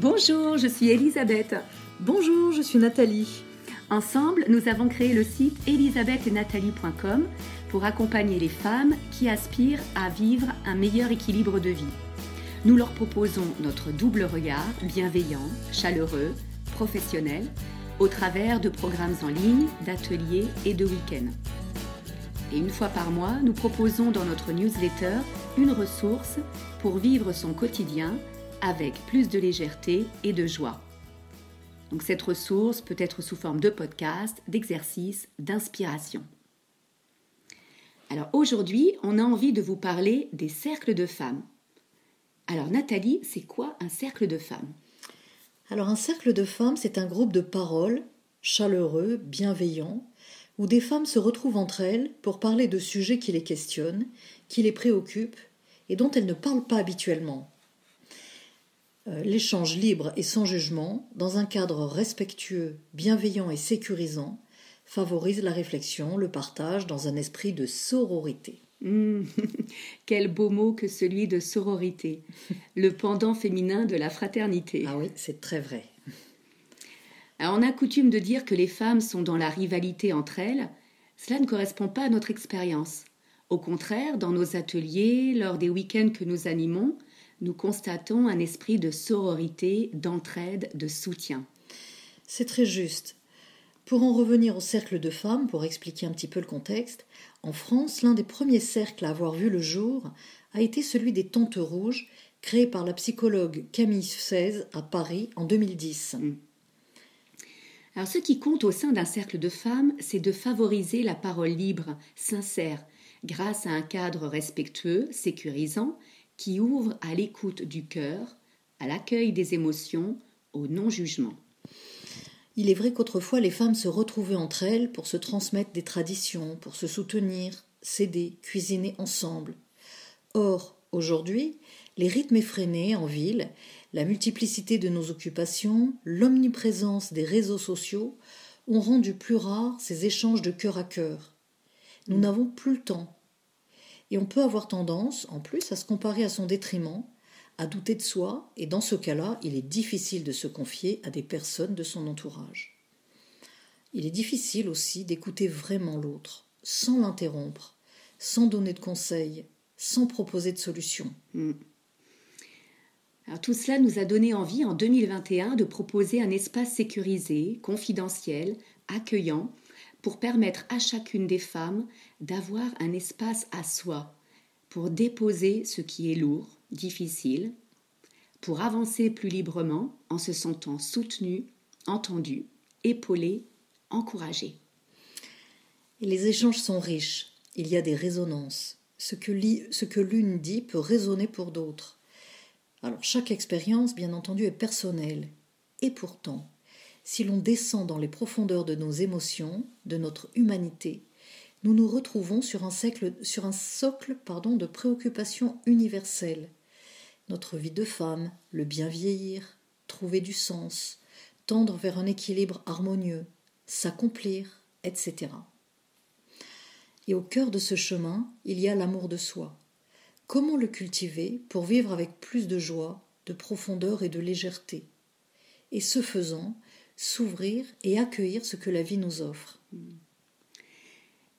Bonjour, je suis Elisabeth. Bonjour, je suis Nathalie. Ensemble, nous avons créé le site elisabethetnathalie.com pour accompagner les femmes qui aspirent à vivre un meilleur équilibre de vie. Nous leur proposons notre double regard, bienveillant, chaleureux, professionnel, au travers de programmes en ligne, d'ateliers et de week-ends. Et une fois par mois, nous proposons dans notre newsletter une ressource pour vivre son quotidien avec plus de légèreté et de joie. Donc cette ressource peut être sous forme de podcast, d'exercice, d'inspiration. Alors aujourd'hui, on a envie de vous parler des cercles de femmes. Alors Nathalie, c'est quoi un cercle de femmes? Alors un cercle de femmes, c'est un groupe de paroles chaleureux, bienveillant, où des femmes se retrouvent entre elles pour parler de sujets qui les questionnent, qui les préoccupent et dont elles ne parlent pas habituellement. Euh, l'échange libre et sans jugement, dans un cadre respectueux, bienveillant et sécurisant, favorise la réflexion, le partage dans un esprit de sororité. Mmh. quel beau mot que celui de sororité, le pendant féminin de la fraternité. Ah oui, c'est très vrai. on a coutume de dire que les femmes sont dans la rivalité entre elles. Cela ne correspond pas à notre expérience. Au contraire, dans nos ateliers, lors des week-ends que nous animons, nous constatons un esprit de sororité, d'entraide, de soutien. C'est très juste. Pour en revenir au cercle de femmes, pour expliquer un petit peu le contexte, en France, l'un des premiers cercles à avoir vu le jour a été celui des Tantes Rouges, créé par la psychologue Camille XVI à Paris en 2010. Mm. Alors, ce qui compte au sein d'un cercle de femmes, c'est de favoriser la parole libre, sincère, grâce à un cadre respectueux, sécurisant qui ouvre à l'écoute du cœur, à l'accueil des émotions, au non-jugement. Il est vrai qu'autrefois les femmes se retrouvaient entre elles pour se transmettre des traditions, pour se soutenir, s'aider, cuisiner ensemble. Or, aujourd'hui, les rythmes effrénés en ville, la multiplicité de nos occupations, l'omniprésence des réseaux sociaux ont rendu plus rares ces échanges de cœur à cœur. Nous n'avons plus le temps et on peut avoir tendance, en plus, à se comparer à son détriment, à douter de soi, et dans ce cas-là, il est difficile de se confier à des personnes de son entourage. Il est difficile aussi d'écouter vraiment l'autre, sans l'interrompre, sans donner de conseils, sans proposer de solutions. Alors, tout cela nous a donné envie en 2021 de proposer un espace sécurisé, confidentiel, accueillant, pour permettre à chacune des femmes d'avoir un espace à soi, pour déposer ce qui est lourd, difficile, pour avancer plus librement en se sentant soutenue, entendue, épaulée, encouragée. Les échanges sont riches, il y a des résonances. Ce que l'une dit peut résonner pour d'autres. Alors chaque expérience, bien entendu, est personnelle. Et pourtant, si l'on descend dans les profondeurs de nos émotions, de notre humanité, nous nous retrouvons sur un, socle de préoccupations universelles. Notre vie de femme, le bien vieillir, trouver du sens, tendre vers un équilibre harmonieux, s'accomplir, etc. Et au cœur de ce chemin, il y a l'amour de soi. Comment le cultiver pour vivre avec plus de joie, de profondeur et de légèreté? Et ce faisant, s'ouvrir et accueillir ce que la vie nous offre.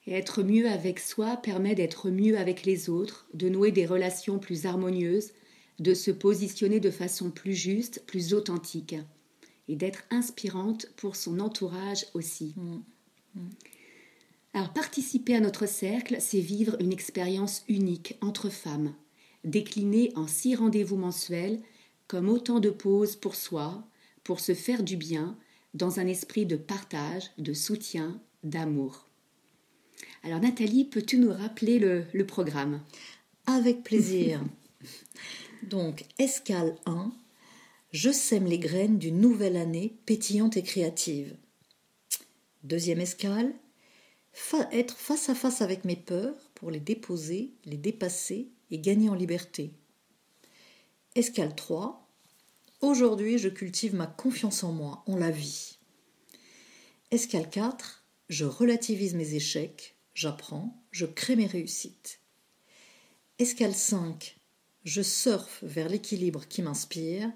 Et être mieux avec soi permet d'être mieux avec les autres, de nouer des relations plus harmonieuses, de se positionner de façon plus juste, plus authentique, et d'être inspirante pour son entourage aussi. Mm. Mm. Alors participer à notre cercle, c'est vivre une expérience unique entre femmes, déclinée en six rendez-vous mensuels comme autant de pauses pour soi, pour se faire du bien, dans un esprit de partage, de soutien, d'amour. Alors Nathalie, peux-tu nous rappeler le, programme? Avec plaisir. Donc, escale 1, je sème les graines d'une nouvelle année pétillante et créative. Deuxième escale, être face à face avec mes peurs pour les déposer, les dépasser et gagner en liberté. Escale 3, Aujourd'hui, je cultive ma confiance en moi, en la vie. Escale 4, je relativise mes échecs, j'apprends, je crée mes réussites. Escale 5, je surfe vers l'équilibre qui m'inspire.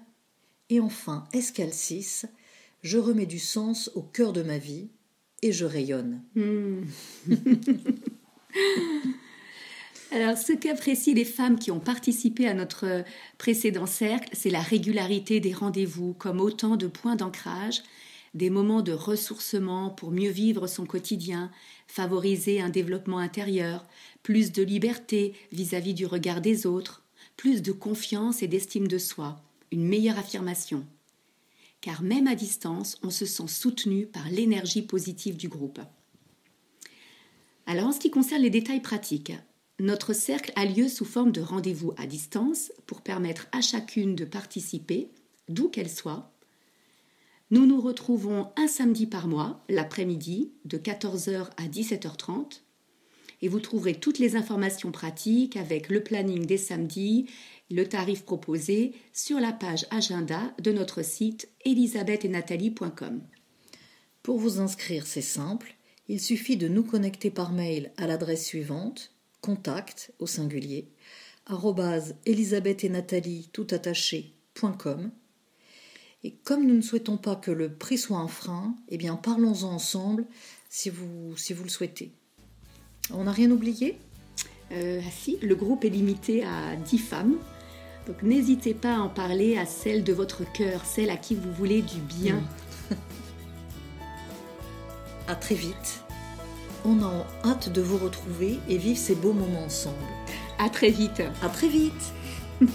Et enfin, escale 6, je remets du sens au cœur de ma vie et je rayonne. Hmm. Alors, ce qu'apprécient les femmes qui ont participé à notre précédent cercle, c'est la régularité des rendez-vous comme autant de points d'ancrage, des moments de ressourcement pour mieux vivre son quotidien, favoriser un développement intérieur, plus de liberté vis-à-vis du regard des autres, plus de confiance et d'estime de soi, une meilleure affirmation. Car même à distance, on se sent soutenu par l'énergie positive du groupe. Alors en ce qui concerne les détails pratiques, notre cercle a lieu sous forme de rendez-vous à distance pour permettre à chacune de participer, d'où qu'elle soit. Nous nous retrouvons un samedi par mois, l'après-midi, de 14h à 17h30. Et vous trouverez toutes les informations pratiques avec le planning des samedis, le tarif proposé sur la page agenda de notre site elisabethetnathalie.com. Pour vous inscrire, c'est simple. Il suffit de nous connecter par mail à l'adresse suivante contact au singulier elisabeth et Nathalie tout attaché.com. Et comme nous ne souhaitons pas que le prix soit un frein, eh bien parlons-en ensemble si vous, si vous le souhaitez. On n'a rien oublié? Euh, ah si, le groupe est limité à 10 femmes. Donc n'hésitez pas à en parler à celle de votre cœur, celle à qui vous voulez du bien. Mm. à très vite on a hâte de vous retrouver et vivre ces beaux moments ensemble. À très vite. À très vite.